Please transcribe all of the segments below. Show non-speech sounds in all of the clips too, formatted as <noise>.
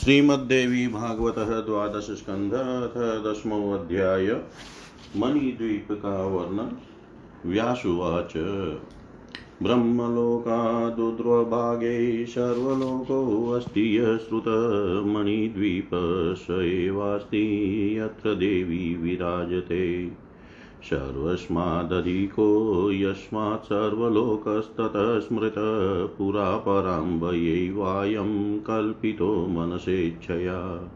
श्रीमद्देवी भागवत द्वादश स्कंध अथ दशमोऽध्याय मणिद्वीप का वर्णन व्यासुवाच। ब्रह्मलोकादुद्रभागे सर्वलोकोऽस्ति श्रुतमणिद्वीप स एवास्ति यत्र देवी विराजते। सर्वस्मादधिको यस्मात् सर्वलोकस्ततः स्मृतः पुरा पराम्बयैवायं कल्पितो मनसेच्छया।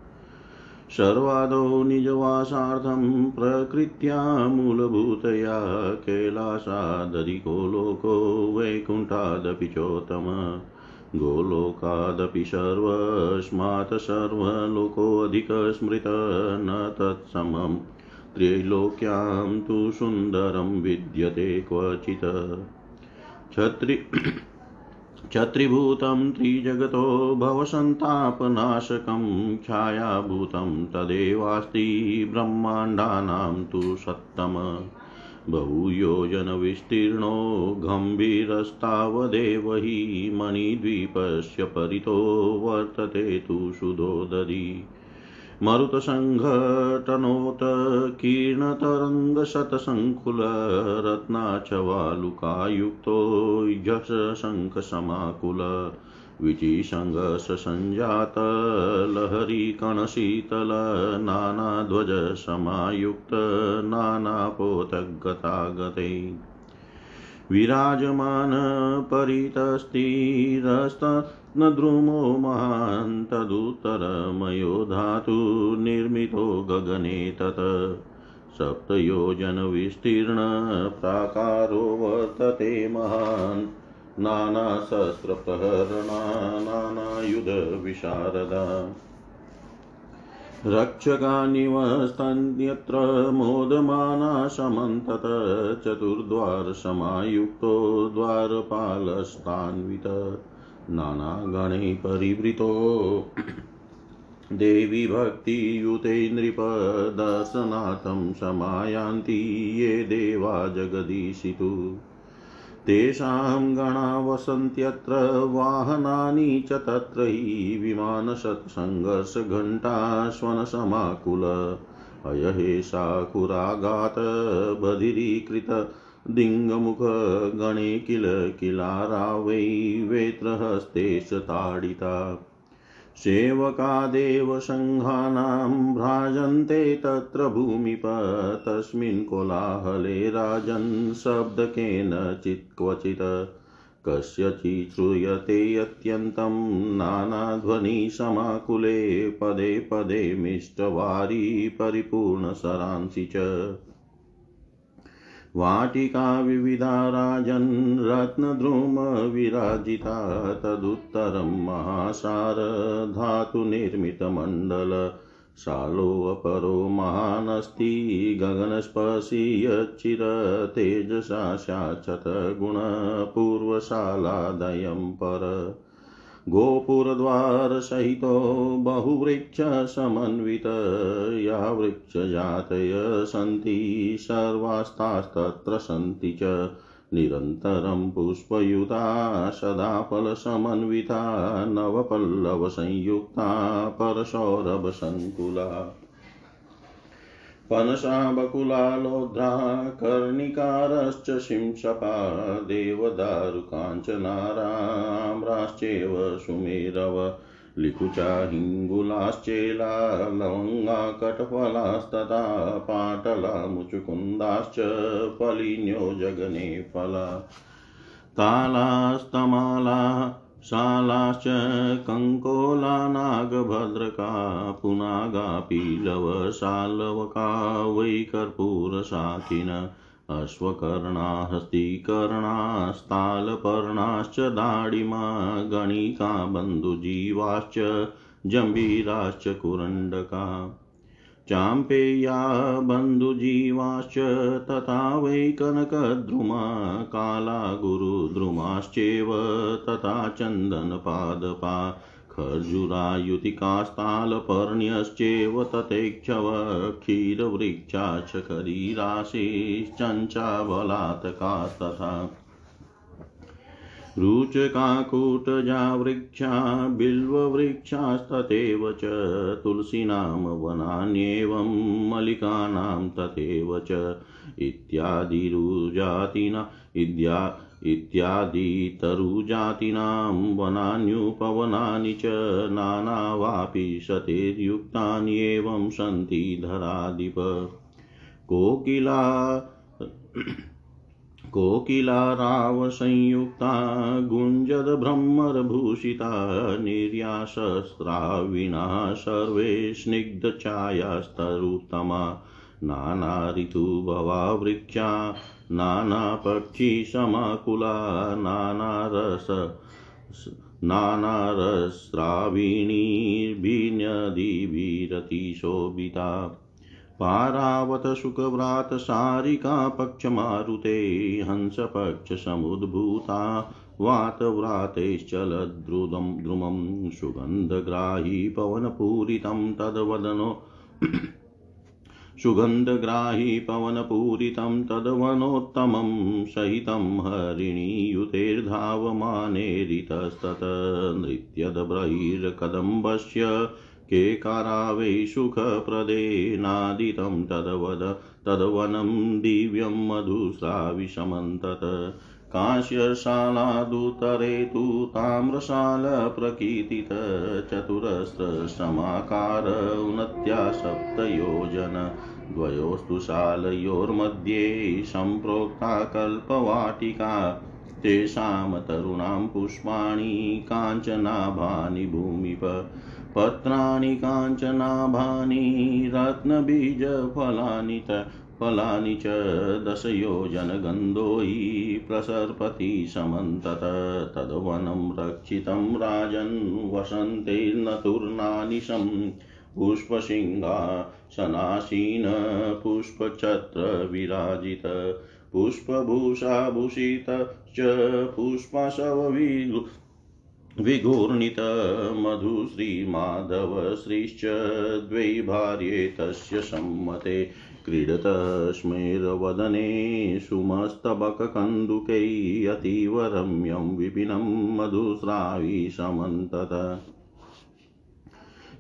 सर्वादौ निजवासार्थं प्रकृत्या मूलभूतया कैलासादधिको लोको वैकुण्ठादपि चोत्तम। गोलोकादपि सर्वस्मात् सर्वलोकोऽधिकस्मृत न तत्समम् त्रैलोक्यां तु सुन्दरं विद्यते क्वचित्। छत्रि <coughs> छत्रिभूतं त्रिजगतो भवसन्तापनाशकं छायाभूतं तदेवास्ति ब्रह्माण्डानां तु सत्तम बहुयोजनविस्तीर्णो गम्भीरस्तावदेव हि मणिद्वीपस्य परितो वर्तते तु सुधोदरी मरुतसङ्घटनोत्कीर्णतरङ्गशतशङ्कुलरत्नाचवालुकायुक्तो यशशङ्खसमाकुल विचिसङ्घसञ्जातलहरीकणशीतल नानाध्वजसमायुक्त नानापोतगतागते। विराजमान परितस्थिरस्त द्रुमो महान् तदुत्तरमयो धातु निर्मितो गगने तत्। सप्तयोजनविस्तीर्णप्राकारो वर्तते महान्। नानाशस्त्रप्रहरणा नानायुधविशारदा। रक्षकानिवस्तन्यत्र मोदमाना समन्तत चतुर्द्वारसमायुक्तो द्वारपालस्तान्वित। नानागणैः परिवृतो। देवी भक्तियुते नृपदर्शनार्थं समायान्ति ये देवा जगदीशितु। तेषां गणा वसन्त्यत्र वाहनानि च तत्र हि विमानशतसङ्घर्षघण्टा श्वनसमाकुल अयहेशाकुरागात बधिरीकृत दिङ्गमुखगणे किल किलारा वै वेत्रहस्तेश ताडिता सेवकादेव सङ्घानां भ्राजन्ते तत्र भूमिप, तस्मिन् कोलाहले राजन् शब्दकेनचित् क्वचित् कस्यचित् श्रूयते अत्यन्तं नानाध्वनिसमाकुले, पदे पदे मिष्टवारी परिपूर्णसरांसि च। वाटिका विविधा राजन् रत्नद्रुमविराजिता तदुत्तरं महासार धातुनिर्मितमण्डल शालोऽपरो महानस्ति गगनस्पशीयच्चिरतेजसा स्याच्छतगुणपूर्वशालादयं पर गोपुरद्वारसहितो बहुवृक्षसमन्वित या वृक्षजातय सन्ति सर्वास्तास्तत्र सन्ति च। निरन्तरं पुष्पयुता सदा फलसमन्विता नवपल्लवसंयुक्ता परसौरभसङ्कुला पनसा बकुलालोद्रा कर्णिकारश्च शिंशपा देवदारुकाञ्चनाराम्राश्चैव सुमेरव लिकुचा हिङ्गुलाश्चेला लवङ्गा कटफलास्तथा पाटला मुचुकुन्दाश्च फलिन्यो जगने फला। तालास्तमाला शालाश्च कङ्कोला नागभद्रका पुनागापीलवशालवका वै कर्पूरशाखिन अश्वकर्णा हस्तीकर्णास्तालपर्णाश्च दाडिमा गणिका बन्धुजीवाश्च जम्बीराश्च कुरण्डका चाम्पेया बन्धुजीवाश्च तथा वै कनकद्रुमा काला गुरुद्रुमाश्चैव तथा चन्दनपादपा खर्जुरायुतिकास्तालपर्ण्यश्चैव तथैक्षव क्षीरवृक्षाश्च खरीराशिश्चञ्चाबलातका तथा रुचकाकुटजा वृक्षा बिल्ववृक्षास्तथैव च तुलसीनां वनान्येवं मलिकानां तथैव च इत्यादिरुजातिना इत्या इत्यादितरुजातीनां वनान्युपवनानि च नानावापि शतेर्युक्तान्येवं सन्ति धराधिप। कोकिला कोकिलारावसंयुक्ता गुञ्जद्भ्रमरभूषिता निर्यासस्राविणा सर्वे स्निग्धछायास्तरुत्तमा नानाऋतुभवा वृक्षा नानापक्षिसमाकुला नानारस नानारस्राविणीर्भिन्यदिभिरतिशोभिता पारावतशुकव्रात सारिका पक्षमारुते हंसपक्षसमुद्भूता वातव्रातैश्चलद्रुदं द्रुमं सुगन्धग्राही पवनपूरितं तद्वदनो <clears throat> सुगन्धग्राही पवनपूरितं तद्वनोत्तमं सहितं हरिणीयुतेर्धावमानेरितस्तत नृत्यद्बहिर्कदम्बस्य केकारावै सुखप्रदे नादितं तद्वद, तद्वनं दिव्यं मधुस्राविशमन्तत कांस्यशालादुतरे तु ताम्रशालप्रकीर्तित चतुरस्रसमाकार उन्नत्या सप्तयोजन द्वयोस्तु शालयोर्मध्ये सम्प्रोक्ता कल्पवाटिका तेषां तरुणां पुष्पाणि, काञ्चनाभानि भूमिप। पत्राणि काञ्चनाभानि, रत्नबीजफलानि फलानि च दशयोजनगन्धो हि प्रसर्पति समन्तत। तद्वनं रक्षितं राजन् वसन्तैर्नतुर्नानिशम् पुष्पसिंहासनासीन पुष्पछत्रविराजित। पुष्पभूषाभूषितश्च पुष्पाशवविगु विघूर्णित मधुश्रीमाधवश्रीश्च द्वै भार्ये तस्य सम्मते क्रीडतस्मेरवदने सुमस्तबककन्दुकै अतीव रम्यं विपिनं मधुस्रावी समन्तत।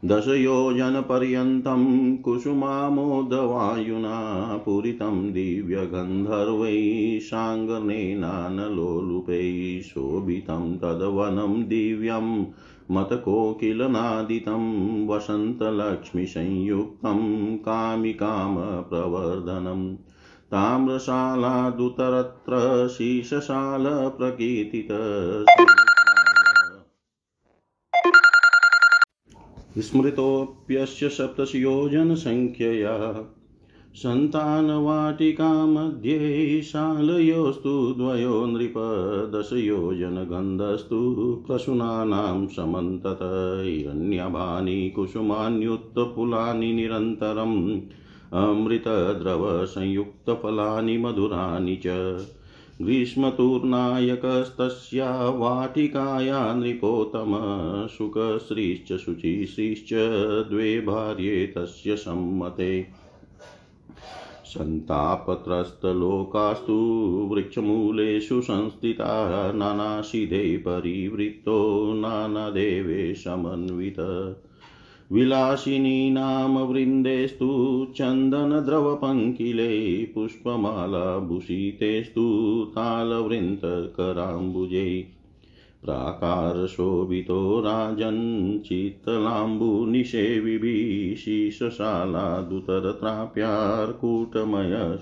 दशयोजनपर्यन्तं कुसुमामोदवायुना पूरितं दिव्यगन्धर्वै साङ्गनेनानलोलुपै शोभितं तद्वनं दिव्यं मतकोकिलनादितं वसन्तलक्ष्मीसंयुक्तं कामिकामप्रवर्धनम् ताम्रशालादुतरत्र शीशशालप्रकीर्तित स्मृतोऽप्यस्य सप्तशयोजनसङ्ख्यया सन्तानवाटिकामध्ये शालयोस्तु द्वयो नृप दशयोजनगन्धस्तु प्रसूनानां समन्तत हिरण्यभानि, कुसुमान्युत्तफुलानि निरन्तरम्, अमृतद्रवसंयुक्तफलानि मधुरानि च। ग्रीष्मतुर्नायकस्तस्या वाटिकाया नृपोत्तम शुकश्रीश्च शुचिश्रीश्च द्वे भार्ये तस्य सम्मते। सन्तापत्रस्तलोकास्तु वृक्षमूलेषु संस्थिता नानाशिधे परिवृत्तो नानादेवेशमन्वित विलासिनीनां वृन्देस्तु चन्दनद्रवपङ्किले पुष्पमालाभूषितेस्तु तालवृन्तकराम्बुजै। प्राकारशोभितो राजन् चित्तलाम्बुनिषेविभिः शीर्षशालादुतरत्राप्यार्कूटमय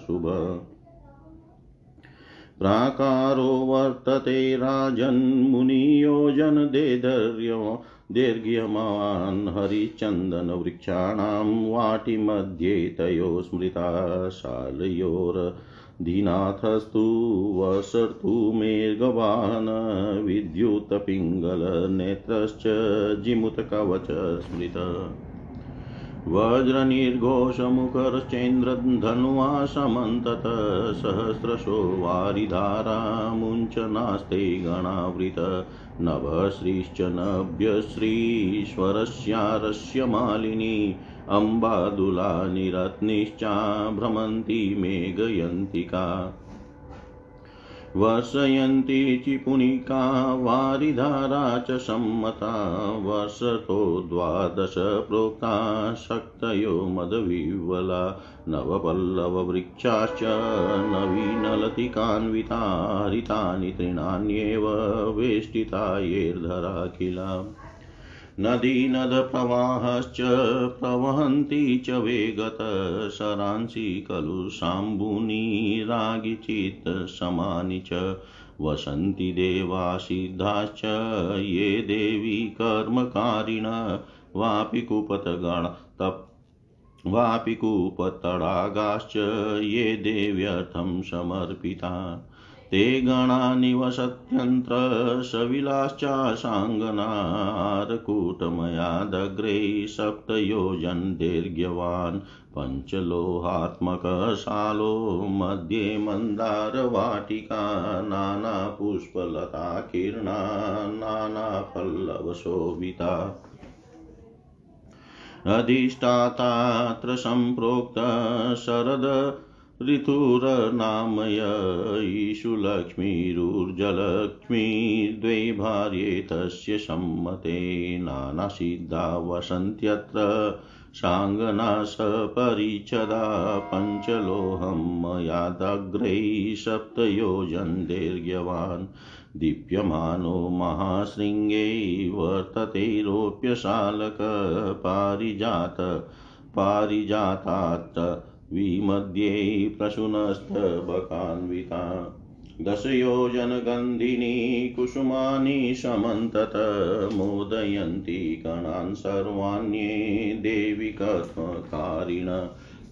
प्राकारो वर्तते राजन्मुनियोजनदेधर्यो दीर्घ्यमान् हरिचन्दनवृक्षाणां वाटिमध्ये तयो स्मृता शालयोरधिनाथस्तु वसर्तु मेघवाहन विद्युत्पिङ्गलनेत्रश्च जिमुतकवच स्मृत। वज्रनिर्घोषमुखश्चेन्द्रधनुवा समन्तत सहस्रशो वारिधारा मुञ्चनास्ते गणावृत नभश्रीश्च नभ्यश्रीश्वरस्यारस्य मालिनी अम्बादुलानिरत्निश्चा भ्रमन्ति मेघयन्तिका वर्षयन्ति चिपुणिका वारिधारा च सम्मता वर्षतो द्वादश प्रोक्ता शक्तयो मदविह्वला नवपल्लववृक्षाश्च नवीनलतिकान्विता हरितानि तृणान्येव वेष्टिता येर्धराखिला नदीनदप्रवाहश्च प्रवहन्ति च वेगत शरांसि खलु शाम्बूनि रागिचित्समानि च वसन्ति देवासिद्धाश्च ये देवी कर्मकारिण वापि कुपतगण तप् वापि कूपतडागाश्च ये देव्यर्थं समर्पिता। ते गणा निवसत्यन्त्र सविलाश्चाशाङ्गनारकूटमयादग्रे सप्तयोजन् दीर्घ्यवान् पञ्चलोहात्मकशालो मध्ये मन्दारवाटिका नानापुष्पलताकीर्णा नानापल्लवशोभिता अधिष्ठातात्र सम्प्रोक्त शरद ऋतुर्नामय ईशु लक्ष्मीरुर्जलक्ष्मी द्वे भार्ये तस्य सम्मते नानासिद्धा वसन्त्यत्र साङ्गना सपरिच्छदा पञ्चलोहं मयादग्रैः सप्तयोजन् दीर्घ्यवान् दीप्यमानो महाशृङ्गे वर्तते रोप्यशालक पारिजात पारिजातात् विमध्ये प्रशुनस्तबकान्विता दशयोजनगन्धिनी कुसुमानि समन्तत मोदयन्ति कणान् सर्वाण्ये देवि कथकारिण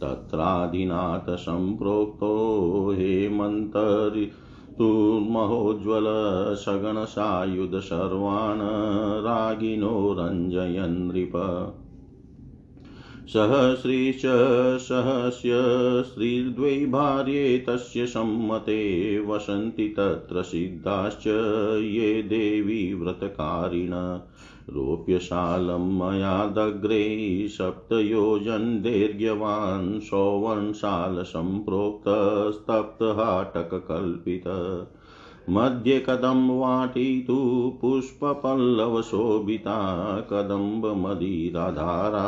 तत्रादिनाथ सम्प्रोक्तो हेमन्तरि तुर्महोज्ज्वल सगणसायुध सर्वान् रागिणो रञ्जयन् नृप सहस्रीश्च सहस्य स्त्रीर्द्वै भार्ये तस्य सम्मते वसन्ति तत्र सिद्धाश्च ये देवी व्रतकारिण। रोप्यशालं मयादग्रे सप्तयोजन् दीर्घ्यवान् सौवर्णशालसम्प्रोक्तस्तप्तहाटककल्पित मध्ये कदम्बवाटी तु पुष्पपल्लवशोभिता कदम्बमदिराधारा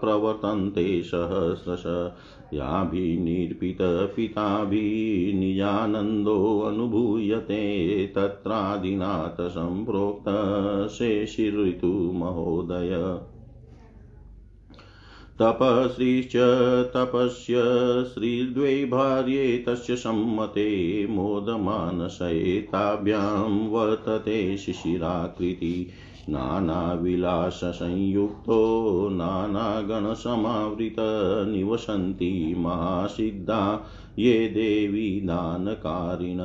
प्रवर्तन्ते सहस्रश याभिनिर्पितपिताभिः निजानन्दोऽनुभूयते तत्रादिनाथ सम्प्रोक्त शेषिऋतुमहोदय तपश्रीश्च तपस्य श्रीर्द्वै भार्ये तस्य सम्मते मोदमानसैताभ्यां वर्तते शिशिराकृति नानाविलाससंयुक्तो नानागणसमावृत निवसन्ति महासिद्धा ये देवी दानकारिण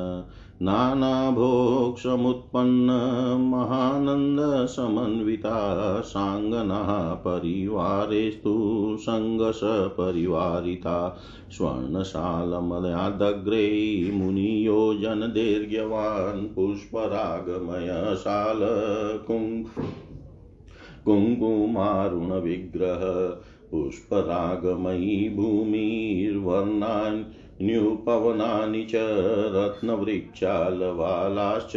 नानाभोक्षमुत्पन्नमहानन्दसमन्विता साङ्गनाः परिवारेस्तु सङ्गसपरिवारिता स्वर्णशालमयादग्रे मुनियोजनदीर्घ्यवान् पुष्परागमयशाल कुङ्कुमारुणविग्रह पुष्परागमयी भूमिर्वर्णान् न्युपवनानि च, रत्नवृक्षालवालाश्च,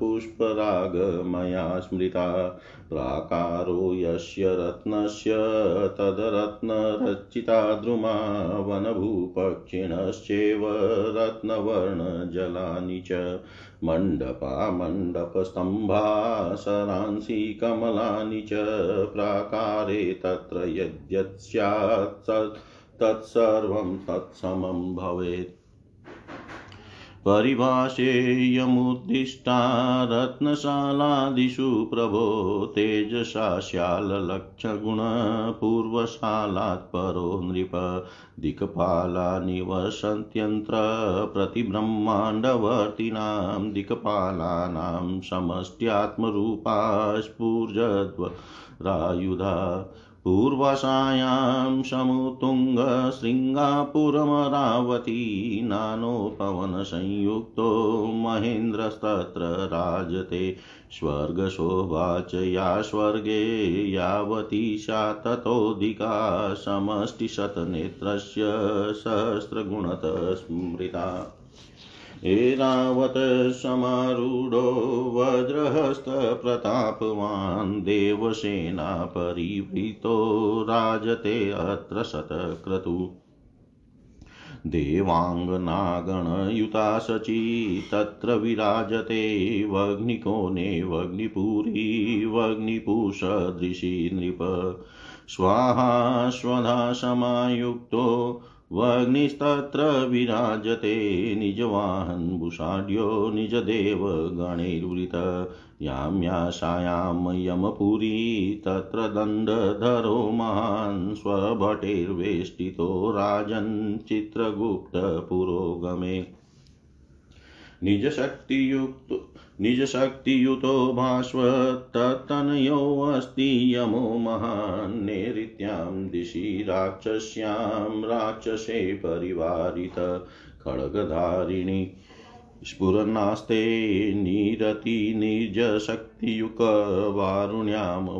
पुष्परागमया स्मृता। प्राकारो यस्य रत्नस्य, तद्रत्नरचिता द्रुमा, वनभूपक्षिणश्चैव रत्नवर्णजलानि च। मण्डपा मण्डपस्तम्भा सरांसि कमलानि च। प्राकारे तत्र यद्यत् स्यात् तत्सर्वं तत्समं भवेत्। परिभाषेयमुद्दिष्टा रत्नशालादिषु प्रभो तेजसा श्याललक्षगुणपूर्वशालात् परो नृप दिक्पाला निवसन्त्यन्त्र प्रतिब्रह्माण्डवर्तिनां दिक्पालानां समष्ट्यात्मरूपा स्फूर्जद्वरायुधा पूर्वासायां समुतुङ्गशृङ्गापुरमरावती नानोपवनसंयुक्तो महेन्द्रस्तत्र राजते स्वर्गशोभा च या स्वर्गे यावती सा ततोऽधिका समष्टिशतनेत्रस्य सहस्रगुणतः स्मृता एरावत् समारूढो वज्रहस्तप्रतापवान् देवसेना परिवृतो राजते अत्र शतक्रतु देवाङ्गनागणयुता शची तत्र विराजते, वग्निकोणे वग्निपुरी, वग्निपुषदृशी नृप। स्वाहा स्वधा समायुक्तो वग्निस्तत्र विराजते। निजवाहन्भुषाढ्यो निजदेव गणैर्वृत। याम्याशायां यमपुरी तत्र दण्डधरो महान् स्वभटैर्वेष्टितो राजन् निजशक्तियुक्तो निजशक्तियुतो भास्वत्तनयोऽस्ति यमो महान्नेरित्यां दिशि राक्षस्यां राक्षसे परिवारित खड्गधारिणि स्फुरन्नास्ते निरति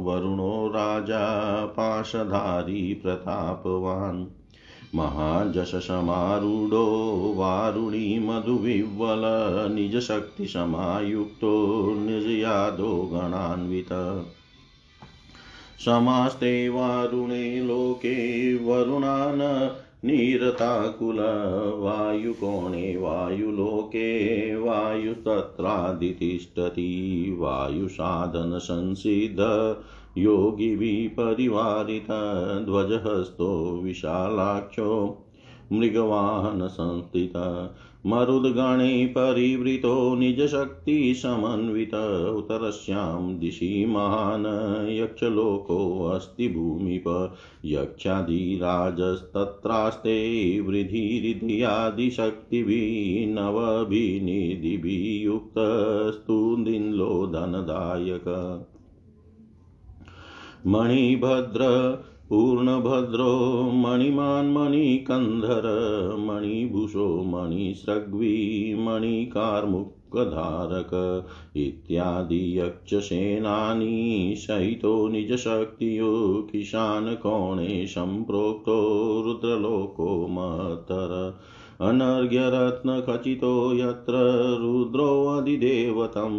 वरुणो राजा पाशधारी प्रतापवान् महाजशसमारूढो वारुणी मधुविह्वल निजशक्तिसमायुक्तो निजयादो गणान्वित। समास्ते वारुणे लोके वरुणान् निरताकुल वायुकोणे वायुलोके वायुतत्रादितिष्ठति वायुसाधनसंसिद्ध योगिभिः परिवारितध्वजहस्तो विशालाक्षो मृगवाहनसंस्थित मरुद्गणे परिवृतो निजशक्तिसमन्वित उत्तरस्यां दिशि महान् यक्षलोकोऽस्ति भूमिप यक्षादिराजस्तत्रास्ते वृद्धिरिधियादिशक्तिभिः नवभिनिधिभियुक्तस्तु दिन्लोदनदायक मणिभद्र, पूर्णभद्रो, मणिमान् मणिकन्धर, मणिभूषो मणिसृग्वी मणिकार्मुकधारक इत्यादि यक्षसेनानी सहितो निजशक्तियो किशानकोणे सम्प्रोक्तो रुद्रलोको मतर। अनर्घ्यरत्नखचितो यत्र रुद्रोऽधिदेवतं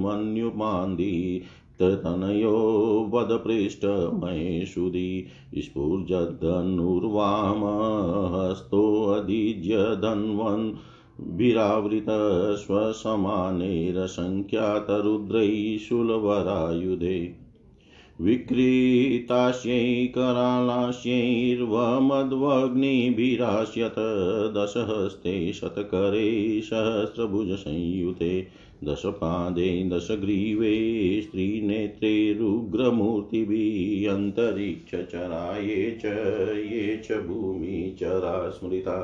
मन्युमान्दी तनयो वदपृष्ठमहेशुदि स्फुर्जद्धनुर्वामहस्तोऽधिज्यधन्वन् विरावृतस्वसमानैरसङ्ख्यातरुद्रैः शूलवरायुधे विक्रीतास्यै करालास्यैर्वमद्वग्निभिरास्यत दशहस्ते शतकरे सहस्रभुजसंयुते दशपादे दशग्रीवे स्त्रीनेत्रेरुग्रमूर्तिभिः अन्तरिक्षचरा ये च ये च भूमिचरा स्मृता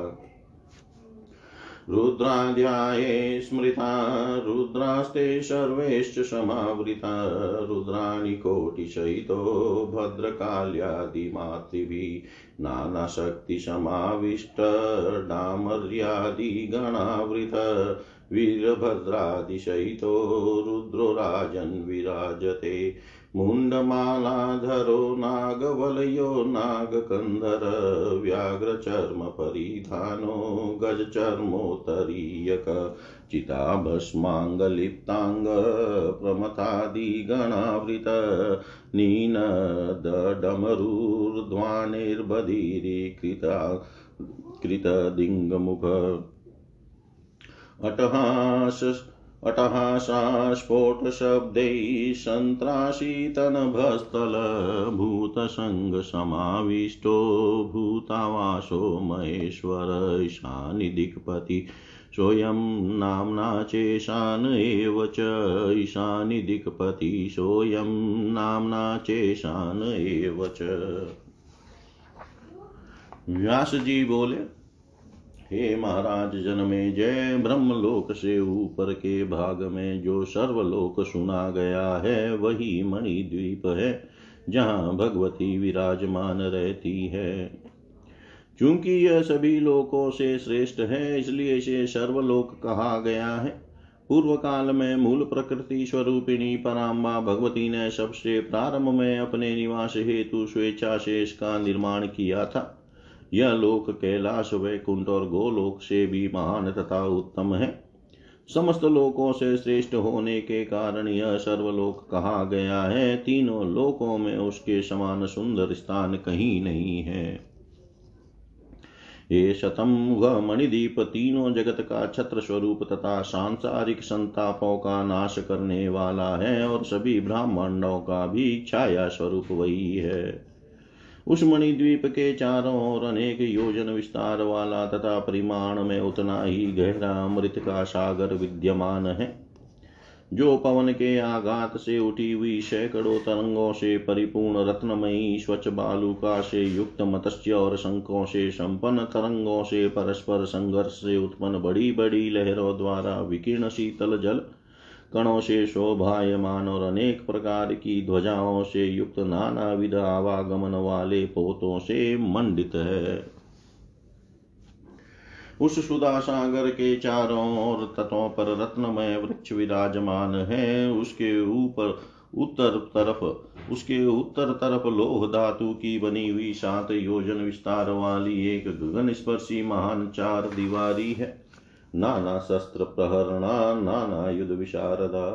रुद्राध्याये स्मृता रुद्रास्ते सर्वेश्च समावृता रुद्राणि कोटिशयितो भद्रकाल्यादिमातृभिः नानाशक्तिसमाविष्टडामर्यादिगणावृत वीरभद्रादिशयितो रुद्रो राजन् विराजते। मुण्डमालाधरो नागवलयो नागकन्धर व्याघ्रचर्मपरिधानो गजचर्मोत्तरीयक चिताभस्माङ्गलिप्ताङ्गप्रमथादिगणावृत नीनदडमरुर्ध्वानिर्बधिरीकृता कृतदिङ्गमुख अटहास अट्टहासास्फोटशब्दैः सन्त्रासीतनभस्तलभूतसङ्गसमाविष्टो भूतावासो महेश्वर ईशानिदिक्पति सोऽयं नाम्ना चेशान एव च ईशानिदिक्पति सोऽयं नाम्ना चेशान एव च। व्यास जी बोले हे महाराज जन्मे जय ब्रह्मलोक से ऊपर के भाग में जो सर्वलोक सुना गया है, वही मणिद्वीप है, जहाँ भगवती विराजमान रहती है। चूँकि यह सभी लोकों से श्रेष्ठ है, इसलिए इसे सर्वलोक कहा गया है। पूर्व काल में मूल प्रकृति स्वरूपिणी पराम्बा भगवती ने सबसे प्रारंभ में अपने निवास हेतु स्वेच्छा से इसका निर्माण किया था। यह लोक कैलाश वैकुंठ और गोलोक से भी महान तथा उत्तम है। समस्त लोकों से श्रेष्ठ होने के कारण यह सर्वलोक कहा गया है। तीनों लोकों में उसके समान सुंदर स्थान कहीं नहीं है। ये शतम वह मणिदीप तीनों जगत का छत्र स्वरूप तथा सांसारिक संतापों का नाश करने वाला है और सभी ब्राह्मणों का भी छाया स्वरूप वही है। उस मणिद्वीप के चारों ओर अनेक योजन विस्तार वाला तथा परिमाण में उतना ही गहरा अमृत का सागर विद्यमान है। जो पवन के आघात से उठी हुई सैकड़ों तरंगों से परिपूर्ण रत्नमयी स्वच्छ बालुका से युक्त मत्स्य और शंखों से संपन्न तरंगों से परस्पर संघर्ष से उत्पन्न बड़ी बड़ी लहरों द्वारा विकीर्ण शीतल जल कणों से शोभायमान और अनेक प्रकार की ध्वजाओं से युक्त नाना विध आवागमन वाले पोतों से मंडित है। उस सुधा सागर के चारों ओर तटों पर रत्नमय वृक्ष विराजमान है। उसके ऊपर उत्तर तरफ़, उसके उत्तर तरफ़ लोह धातु की बनी हुई सात योजन विस्तार वाली एक गगन स्पर्शी महान चार दीवारी है। नाना शस्त्र प्रहरणा नाना युद्ध विशारदा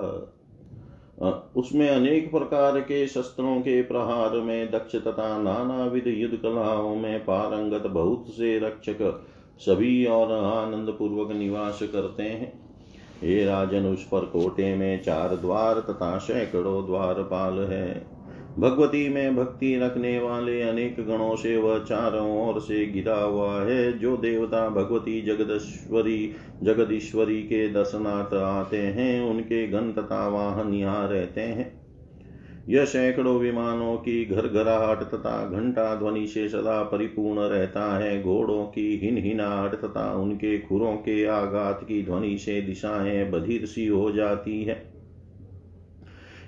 उसमें अनेक प्रकार के शस्त्रों के प्रहार में दक्ष तथा नाना विध युद्ध कलाओं में पारंगत बहुत से रक्षक सभी और आनंद पूर्वक निवास करते हैं। हे राजन, उस पर कोटे में चार द्वार तथा सैकड़ों द्वारपाल है। भगवती में भक्ति रखने वाले अनेक गणों से वह चारों ओर से गिरा हुआ है, जो देवता भगवती जगदीश्वरी जगदीश्वरी के दर्शनार्थ आते हैं, उनके गण तथा वाहन यहाँ रहते हैं। यह सैकड़ों विमानों की घर घराहट तथा घंटा ध्वनि से सदा परिपूर्ण रहता है, घोड़ों की हिन हिनाहट तथा उनके खुरों के आघात की ध्वनि से दिशाएँ बधिर सी हो जाती है।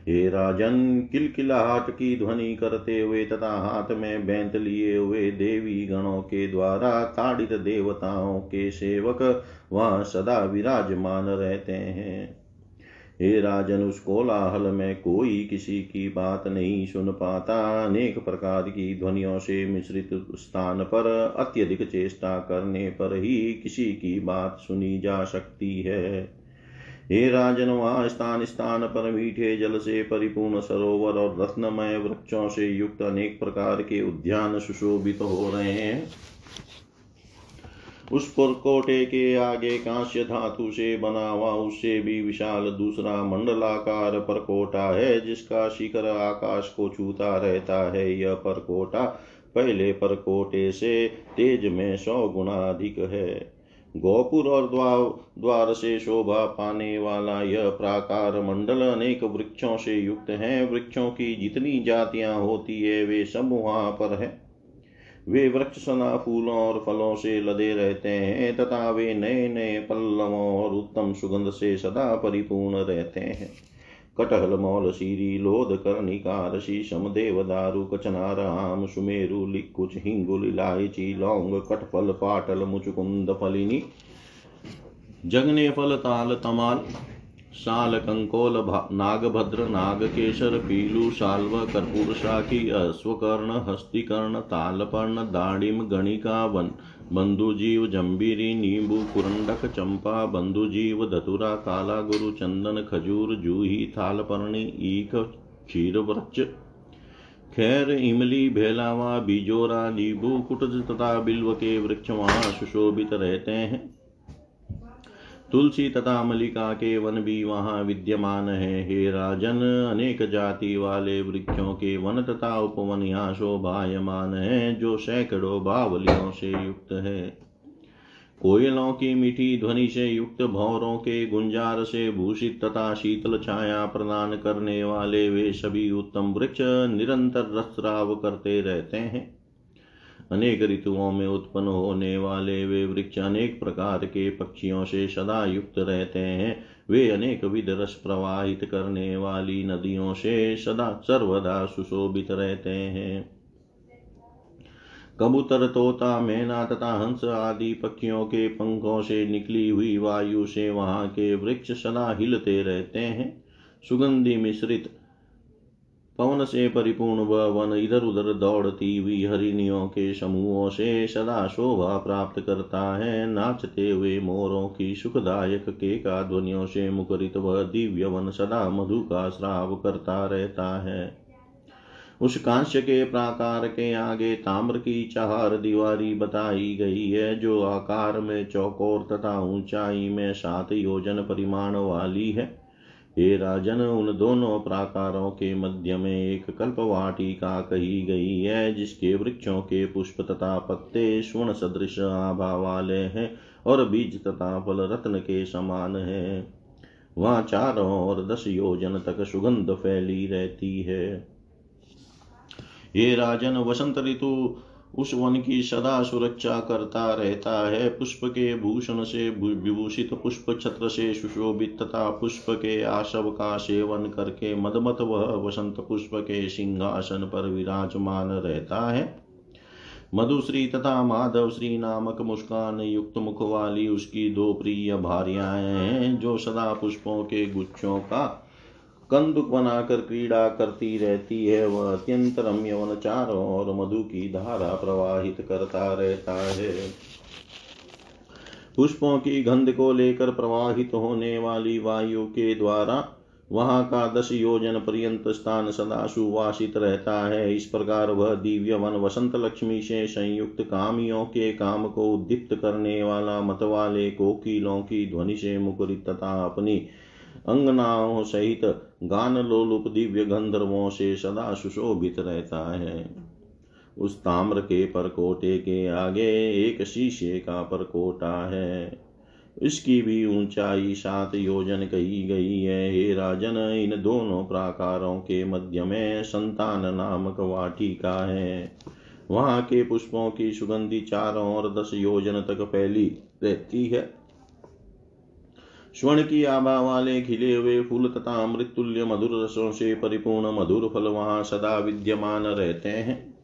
हे राजन किल किलकिलाहट की ध्वनि करते हुए तथा हाथ में बैंत लिए हुए देवी गणों के द्वारा ताड़ित देवताओं के सेवक वहाँ सदा विराजमान रहते हैं। हे राजन, उस कोलाहल में कोई किसी की बात नहीं सुन पाता। अनेक प्रकार की ध्वनियों से मिश्रित स्थान पर अत्यधिक चेष्टा करने पर ही किसी की बात सुनी जा सकती है। हे राजन वहाँ स्थान स्थान पर मीठे जल से परिपूर्ण सरोवर और रत्नमय वृक्षों से युक्त अनेक प्रकार के उद्यान सुशोभित तो हो रहे हैं। उस पुरकोटे के आगे कांस्य धातु से बना हुआ, उससे भी विशाल दूसरा मंडलाकार परकोटा है, जिसका शिखर आकाश को छूता रहता है। यह परकोटा पहले परकोटे से तेज में सौ गुना अधिक है। गोपुर और द्वार द्वार से शोभा पाने वाला यह प्राकार मंडल अनेक वृक्षों से युक्त है। वृक्षों की जितनी जातियाँ होती है, वे सब वहाँ पर है। वे वृक्ष सना फूलों और फलों से लदे रहते हैं, तथा वे नए नए पल्लवों और उत्तम सुगंध से सदा परिपूर्ण रहते हैं। कटहल मौल सीरी लोध कर्णिकार शीशम देवदारु कचनार आम सुमेरु लिकुच हिंगुल इलायची लौंग कटफल पाटल मुचुकुंद फलिनी। जगने फल ताल तमाल शाल कंकोल नागभद्र, नागकेशर, पीलू, शाल्व कर्पूर शाखी अश्वकर्ण, हस्तिकर्ण, तालपर्ण दाड़िम गणिका वन बंधुजीव जम्बीरी नींबू कुरंडक चंपा, बंधुजीव धतुरा काला गुरु चंदन, खजूर, जूही, थालपर्णी, ईख क्षीर वृक्ष खैर, इमली, भेलावा, बीजोरा, नींबू, कुटज तथा बिल्व के वृक्ष वहाँ सुशोभित रहते हैं। तुलसी तथा मलिका के वन भी वहाँ विद्यमान है। हे राजन, अनेक जाति वाले वृक्षों के वन तथा उपवन यहाँ शोभायमान है, जो सैकड़ों बावलियों से युक्त है। कोयलों की मीठी ध्वनि से युक्त भौरों के गुंजार से भूषित तथा शीतल छाया प्रदान करने वाले वे सभी उत्तम वृक्ष निरंतर रसराव करते रहते हैं। अनेक ऋतुओं में उत्पन्न होने वाले वे वृक्ष अनेक प्रकार के पक्षियों से सदा युक्त रहते हैं। वे अनेक विध रस प्रवाहित करने वाली नदियों से सदा सर्वदा सुशोभित रहते हैं। कबूतर, तोता, मैना तथा हंस आदि पक्षियों के पंखों से निकली हुई वायु से वहाँ के वृक्ष सदा हिलते रहते हैं। सुगंधि मिश्रित पवन से परिपूर्ण वह वन इधर उधर दौड़ती हुई हरिणियों के समूहों से सदा शोभा प्राप्त करता है। नाचते हुए मोरों की सुखदायक के का ध्वनियों से मुखरित वह दिव्य वन सदा मधु का श्राव करता रहता है। उस कांस्य के प्राकार के आगे ताम्र की चार दीवारी बताई गई है, जो आकार में चौकोर तथा ऊंचाई में सात योजन परिमाण वाली है। हे राजन, उन दोनों प्राकारों के मध्य में एक कल्पवाटिका कही गई है, जिसके वृक्षों के पुष्प तथा पत्ते स्वर्ण सदृश आभा वाले हैं और बीज तथा फल रत्न के समान है। वहाँ चारों और दस योजन तक सुगंध फैली रहती है। ये राजन, वसंत ऋतु उस वन की सदा सुरक्षा करता रहता है। पुष्प के भूषण से विभूषित पुष्प, छत्र से सुशोभित तथा पुष्प के आशव का सेवन करके मदमत वह वसंत पुष्प के सिंहासन पर विराजमान रहता है। मधुश्री तथा माधव श्री नामक मुस्कान युक्त मुख वाली उसकी दो प्रिय भार्याएँ हैं, जो सदा पुष्पों के गुच्छों का कंदुक बनाकर क्रीड़ा करती रहती है, वह अत्यंत रम्य वन चारों और मधु की धारा प्रवाहित करता रहता है। पुष्पों की गंध को लेकर प्रवाहित होने वाली वायु के द्वारा वहाँ का दस योजन पर्यंत स्थान सदा सुवासित रहता है। इस प्रकार वह दिव्य वन वसंत लक्ष्मी से संयुक्त कामियों के काम को उद्दीप्त करने वाला मत वाले कोकिलों की ध्वनि से मुखरित तथा अपनी अंगनाओं सहित गान लोलुप दिव्य गंधर्वों से सदा सुशोभित रहता है। उस ताम्र के परकोटे के आगे एक शीशे का परकोटा है। इसकी भी ऊंचाई सात योजन कही गई है। हे राजन, इन दोनों प्राकारों के मध्य में संतान नामक वाटिका है। वहाँ के पुष्पों की सुगंधि चारों और दस योजन तक फैली रहती है। स्वर्ण की आभा वाले खिले हुए फूल तथा मृत्युल्य मधुर रसों से परिपूर्ण मधुर फल वहाँ सदा विद्यमान रहते हैं।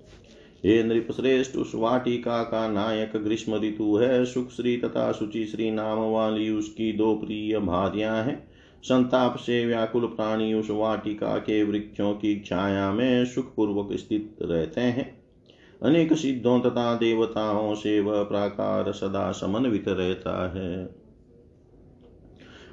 हे नृप श्रेष्ठ उस वाटिका का नायक ग्रीष्म ऋतु है। सुख श्री तथा शुचि श्री नाम वाली उसकी दो प्रिय भार्या हैं। संताप से व्याकुल प्राणी उस वाटिका के वृक्षों की छाया में सुखपूर्वक स्थित रहते हैं। अनेक सिद्धों तथा देवताओं से वह प्राकार सदा समन्वित रहता है।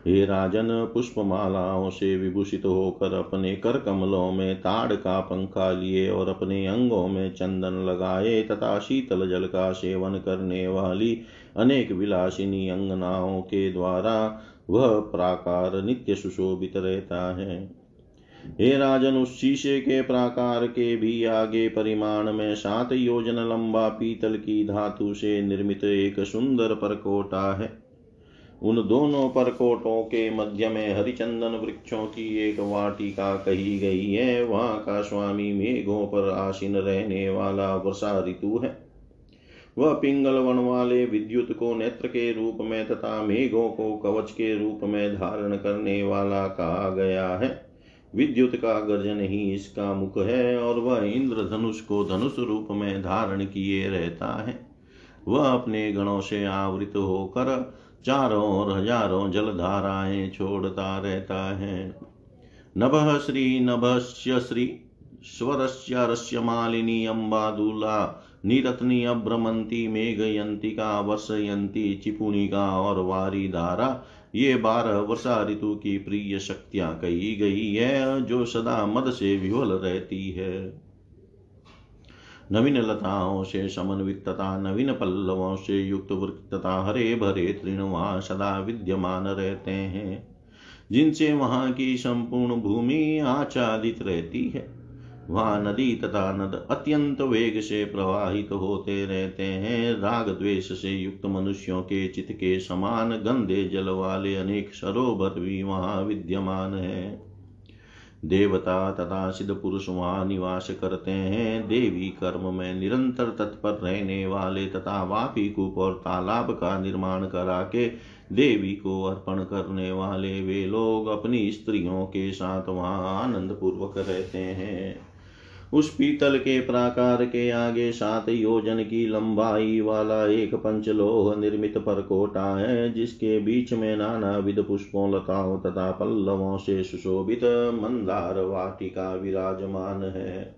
हे राजन, पुष्पमालाओं से विभूषित होकर अपने कर कमलों में ताड़ का पंखा लिए और अपने अंगों में चंदन लगाए तथा शीतल जल का सेवन करने वाली अनेक विलासिनी अंगनाओं के द्वारा वह प्राकार नित्य सुशोभित रहता है। हे राजन, उस शीशे के प्राकार के भी आगे परिमाण में सात योजन लंबा पीतल की धातु से निर्मित एक सुंदर परकोटा है। उन दोनों परकोटों के मध्य में हरिचंदन वृक्षों की एक वाटिका कही गई है। वहाँ का स्वामी मेघों पर आसीन रहने वाला वर्षा ऋतु है। वह पिंगल वन वाले विद्युत को नेत्र के रूप में तथा मेघों को कवच के रूप में धारण करने वाला कहा गया है। विद्युत का गर्जन ही इसका मुख है और वह इंद्र धनुष को धनुष रूप में धारण किए रहता है। वह अपने गणों से आवृत होकर चारों ओर हज़ारों जलधाराएँ छोड़ता रहता है। नभ श्री नभस्य श्री स्वरस्य रस्य मालिनी अम्बादुला, निरत्नी अभ्रमंती मेघयंतिका वर्षयंती चिपुणिका और वारी धारा, ये बारह वर्षा ऋतु की प्रिय शक्तियाँ कही गई है, जो सदा मद से विवल रहती है। नवीन लताओं से समन्वित तथा नवीन पल्लवों से युक्त वृक्ष तथा हरे भरे तृण वहाँ सदा विद्यमान रहते हैं, जिनसे वहाँ की संपूर्ण भूमि आच्छादित रहती है। वहाँ नदी तथा नद अत्यंत वेग से प्रवाहित होते रहते हैं। राग द्वेष से युक्त मनुष्यों के चित्त के समान गंदे जल वाले अनेक सरोवर भी वहाँ विद्यमान है। देवता तथा सिद्ध पुरुष वहाँ निवास करते हैं। देवी कर्म में निरंतर तत्पर रहने वाले तथा वापी कुप और तालाब का निर्माण करा के देवी को अर्पण करने वाले वे लोग अपनी स्त्रियों के साथ वहाँ आनंद पूर्वक रहते हैं। उस पीतल के प्राकार के आगे सात योजन की लंबाई वाला एक पंचलोह निर्मित परकोटा है जिसके बीच में नाना विध पुष्पों, लताओं तथा पल्लवों से सुशोभित मंदार वाटिका विराजमान है।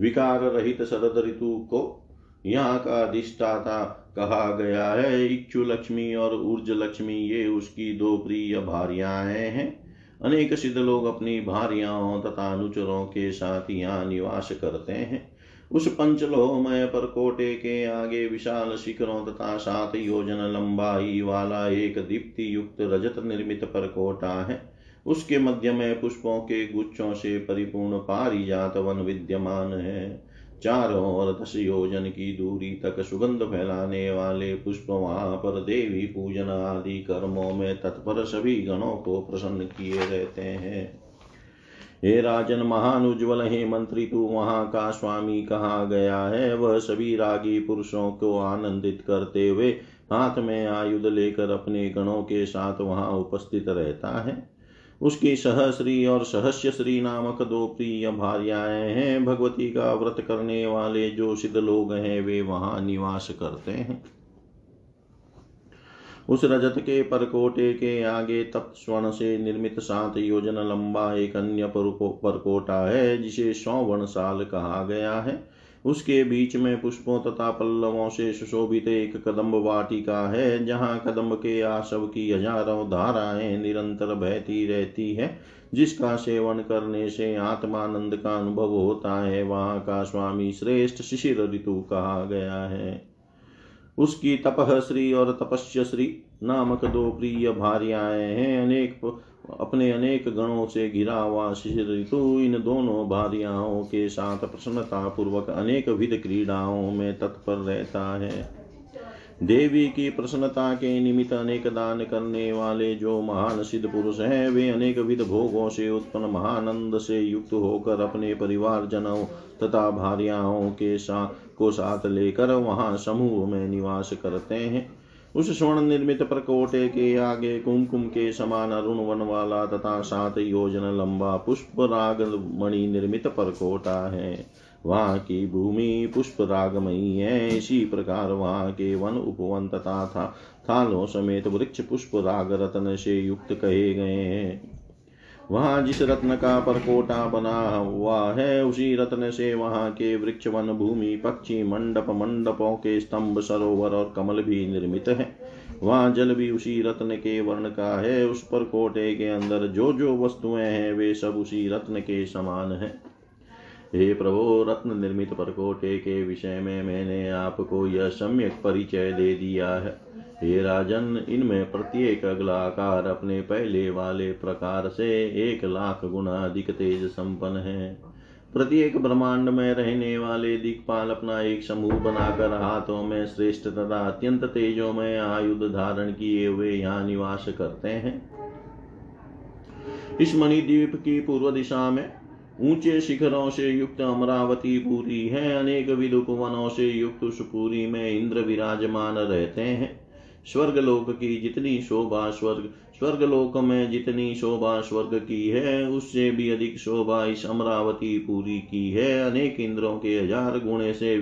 विकार रहित शरद ऋतु को यहाँ का अधिष्ठाता कहा गया है। इक्षु लक्ष्मी और ऊर्ज लक्ष्मी, ये उसकी दो प्रिय भार्याएँ हैं। अनेक सिद्ध लोग अपनी भार्याओं तथा अनुचरों के साथ यहाँ निवास करते हैं। उस पंचलोहमय पर कोटे के आगे विशाल शिखरों तथा सात योजन लंबाई वाला एक दीप्ति युक्त रजत निर्मित पर कोटा है। उसके मध्य में पुष्पों के गुच्छों से परिपूर्ण पारिजात वन विद्यमान है। चारों ओर दस योजन की दूरी तक सुगंध फैलाने वाले पुष्प वहाँ पर देवी पूजन आदि कर्मों में तत्पर सभी गणों को प्रसन्न किए रहते हैं। हे राजन, महान, उज्ज्वल, हे मंत्री, तू वहाँ का स्वामी कहा गया है? वह सभी रागी पुरुषों को आनंदित करते हुए हाथ में आयुध लेकर अपने गणों के साथ वहाँ उपस्थित रहता है। उसकी सहश्री और सहस्य श्री नामक दो प्रिय भार्याएँ हैं। भगवती का व्रत करने वाले जो सिद्ध लोग हैं, वे वहाँ निवास करते हैं। उस रजत के परकोटे के आगे तप्त स्वर्ण से निर्मित सात योजन लंबा एक अन्य परकोटा है, जिसे सौवर्ण साल कहा गया है। उसके बीच में पुष्पों तथा पल्लवों से सुशोभित एक कदम्ब वाटिका है, जहाँ कदम्ब के आशव की हज़ारों धाराएँ निरंतर बहती रहती है, जिसका सेवन करने से आत्मानंद का अनुभव होता है। वहाँ का स्वामी श्रेष्ठ शिशिर ऋतु कहा गया है। उसकी तपह श्री और तपस्या श्री नामक दो प्रिय भार्याएँ हैं। अनेक अपने अनेक गणों से घिरा हुआ शिशिर ऋतु, इन दोनों भार्याओं के साथ प्रसन्नता पूर्वक अनेक विध क्रीड़ाओं में तत्पर रहता है। देवी की प्रसन्नता के निमित्त अनेक दान करने वाले जो महान सिद्ध पुरुष हैं, वे अनेक विध भोगों से उत्पन्न महानंद से युक्त होकर अपने परिवार जनों तथा भार्याओं के साथ को साथ लेकर वहाँ समूह में निवास करते हैं। उस स्वर्ण निर्मित प्रकोटे के आगे कुमकुम के समान अरुण वन वाला तथा सात योजन लंबा पुष्प राग मणि निर्मित प्रकोटा है। वहाँ की भूमि पुष्प रागमयी है। इसी प्रकार वहाँ के वन उपवन तथा था थालों समेत वृक्ष पुष्प राग रत्न से युक्त कहे गए हैं। वहाँ जिस रत्न का परकोटा बना हुआ है, उसी रत्न से वहाँ के वृक्ष वन भूमि, पक्षी मंडप मंडपों के स्तंभ, सरोवर और कमल भी निर्मित है। वहाँ जल भी उसी रत्न के वर्ण का है, उस पर कोटे के अंदर जो जो वस्तुएँ हैं, वे सब उसी रत्न के समान है। हे प्रभो, रत्न निर्मित परकोटे के विषय में मैंने आपको यह सम्यक परिचय दे दिया है। हे राजन, इनमें प्रत्येक अगला आकार अपने पहले वाले प्रकार से एक लाख गुना अधिक तेज संपन्न है। प्रत्येक ब्रह्मांड में रहने वाले दिक्पाल अपना एक समूह बनाकर हाथों में श्रेष्ठ तथा अत्यंत तेजों में आयुध धारण किए हुए यहाँ निवास करते हैं। इस मणिद्वीप की पूर्व दिशा में ऊँचे शिखरों से युक्त अमरावती पूरी है। अनेक विद उपवनों से युक्त उस पूरी में इंद्र विराजमान रहते हैं। स्वर्ग लोक की जितनी शोभा स्वर्ग स्वर्ग लोक में जितनी शोभा स्वर्ग की है, उससे भी अधिक शोभा इस अमरावती पूरी की है। अनेक इंद्रों के हज़ार गुणे से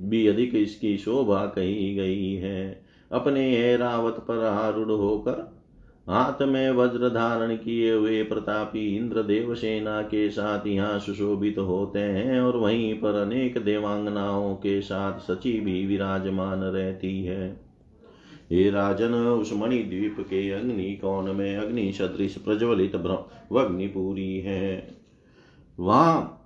भी अधिक इसकी शोभा कही गई है। अपने ऐरावत पर आरूढ़ होकर, हाथ में वज्र धारण किए हुए प्रतापी इंद्र देव सेना के साथ यहाँ सुशोभित होते हैं और वहीं पर अनेक देवांगनाओं के साथ सची भी विराजमान रहती है। हे राजन उस मणिद्वीप के अग्नि कौन में? अग्नि सदृश प्रज्वलित अग्निपुरी है। वहाँ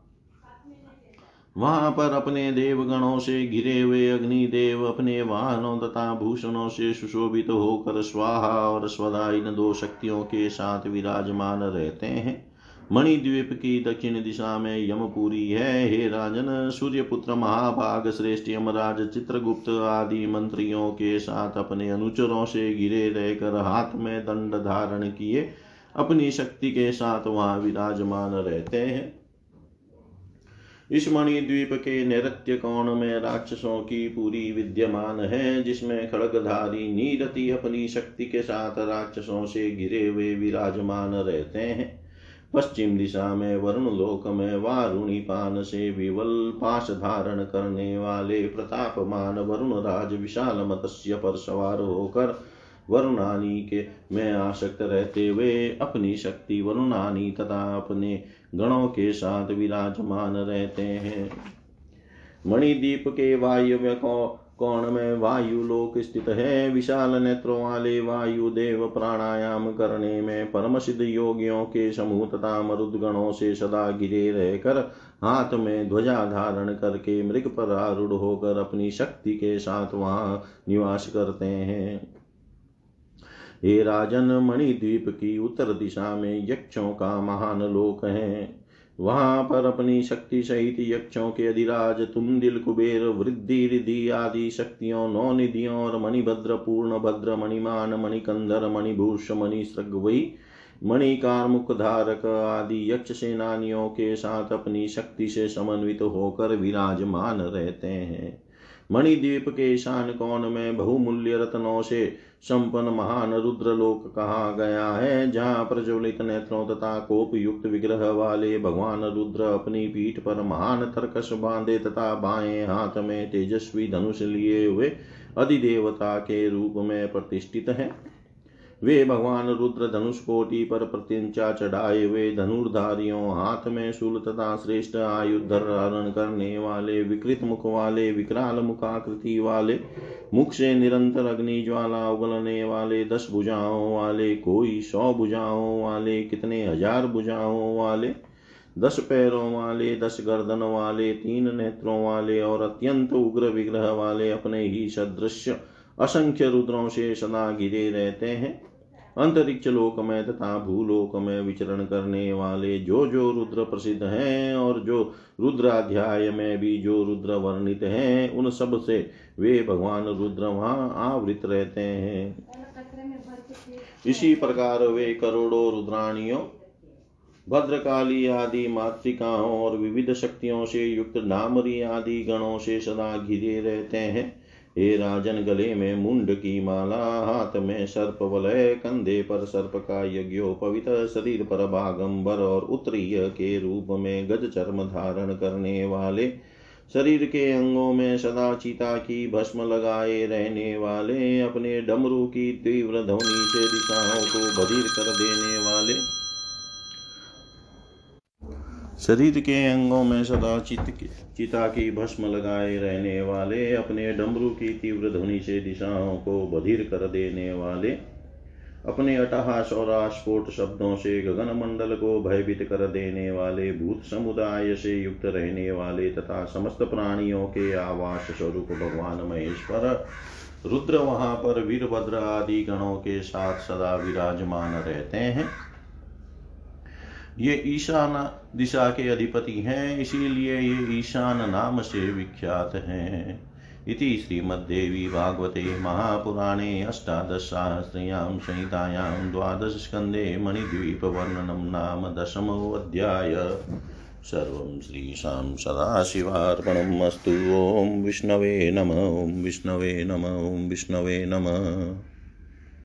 वहाँ पर अपने देवगणों से घिरे हुए अग्निदेव अपने वाहनों तथा भूषणों से सुशोभित होकर स्वाहा और स्वदा इन दो शक्तियों के साथ विराजमान रहते हैं। मणिद्वीप की दक्षिण दिशा में यमपुरी है। हे राजन, सूर्यपुत्र, महाभाग, श्रेष्ठ यमराज, चित्रगुप्त आदि मंत्रियों के साथ अपने अनुचरों से गिरे रहकर हाथ में दंड धारण किए, अपनी शक्ति के साथ वहाँ विराजमान रहते हैं। इस मणिद्वीप के नैत्य कोण में राक्षसों की पूरी विद्यमान है, जिसमें खड़गधारी नीरति अपनी शक्ति के साथ राक्षसों से घिरे हुए विराजमान रहते हैं। पश्चिम दिशा में वरुण लोक में वारुणी पान से विवल पाश धारण करने वाले प्रतापमान वरुण राज विशाल मत्स्य पर सवार होकर वरुणानी के में आसक्त रहते हुए अपनी शक्ति वरुणानी तथा अपने गणों के साथ विराजमान रहते हैं। मणिदीप के वायव्य को कोण में वायु लोक स्थित है? विशाल नेत्रों वाले वायु देव प्राणायाम करने में परम सिद्ध योगियों के समूह तथा मरुद गणों से सदा गिरे रहकर हाथ में ध्वजा धारण करके मृग पर आरूढ़ होकर अपनी शक्ति के साथ वहाँ निवास करते हैं। हे राजन, मणिद्वीप की उत्तर दिशा में यक्षों का महान लोक है। वहाँ पर अपनी शक्ति सहित यक्षों के अधिराज, तुम दिल कुबेर, वृद्धि, रिद्धि आदि शक्तियों नौ निधियों और मणिभद्र पूर्ण भद्र मणिमान, मणिकंदर, मणिभूष मणिसृगवई मणिकार मुख धारक आदि यक्ष सेनानियों के साथ अपनी शक्ति से समन्वित होकर विराजमान रहते हैं। मणिद्वीप के ईशान कोण में बहुमूल्य रत्नों से संपन्न महान रुद्र लोक कहा गया है, जहाँ प्रज्वलित नेत्रों तथा कोप युक्त विग्रह वाले भगवान रुद्र अपनी पीठ पर महान तर्कश बांधे तथा बाएँ हाथ में तेजस्वी धनुष लिए हुए अधिदेवता के रूप में प्रतिष्ठित है। वे भगवान रुद्र धनुष कोटि पर प्रत्यंचा चढ़ाए हुए धनुर्धारियों, हाथ में शूल तथा श्रेष्ठ आयुध धारण करने वाले, विकृत मुख वाले, विकराल मुखाकृति वाले, मुख से निरंतर अग्नि ज्वाला उगलने वाले, दस भुजाओं वाले, कोई सौ भुजाओं वाले, कितने हज़ार भुजाओं वाले, दस पैरों वाले, दस गर्दन वाले, तीन नेत्रों वाले और अत्यंत उग्र विग्रह वाले अपने ही सदृश असंख्य रुद्रों से सदा घिरे रहते हैं। अंतरिक्ष लोक में तथा भूलोक में विचरण करने वाले जो जो रुद्र प्रसिद्ध हैं और जो रुद्राध्याय में भी जो रुद्र वर्णित हैं, उन सबसे वे भगवान रुद्र वहाँ आवृत रहते हैं। इसी प्रकार वे करोड़ों रुद्राणियों, भद्रकाली आदि मातृकाओं और विविध शक्तियों से युक्त नामरी आदि गणों से सदा घिरे रहते हैं। हे राजन गले में मुंड की माला, हाथ में सर्प वलय, कंधे पर सर्प का यज्ञो यज्ञोपवित शरीर पर बागंबर और उत्तरीय के रूप में गज चर्म धारण करने वाले, शरीर के अंगों में सदा चिता की भस्म लगाए रहने वाले, अपने डमरू की तीव्र ध्वनि से दिशाओं को बधिर कर देने वाले शरीर के अंगों में सदा चित चिता की भस्म लगाए रहने वाले, अपने डमरू की तीव्र ध्वनि से दिशाओं को बधिर कर देने वाले, अपने अटहास और आस्फोट शब्दों से गगन मंडल को भयभीत कर देने वाले, भूत समुदाय से युक्त रहने वाले तथा समस्त प्राणियों के आवास स्वरूप भगवान महेश्वर रुद्र वहाँ पर वीरभद्र आदि गणों के साथ सदा विराजमान रहते हैं। ये ईशान दिशा के अधिपति हैं, इसीलिए ये ईशान नाम से विख्यात हैं। इति श्रीमद्देवी भागवते महापुराणे अष्टादशसहस्रयां संहितायां द्वादशस्कन्धे मणिद्वीपवर्णनं नाम दशमोऽध्याय सर्वं श्रीशां सदाशिवार्पणम् अस्तु। ॐ विष्णवे नम। ॐ विष्णवे नम। ॐ विष्णवे नमः।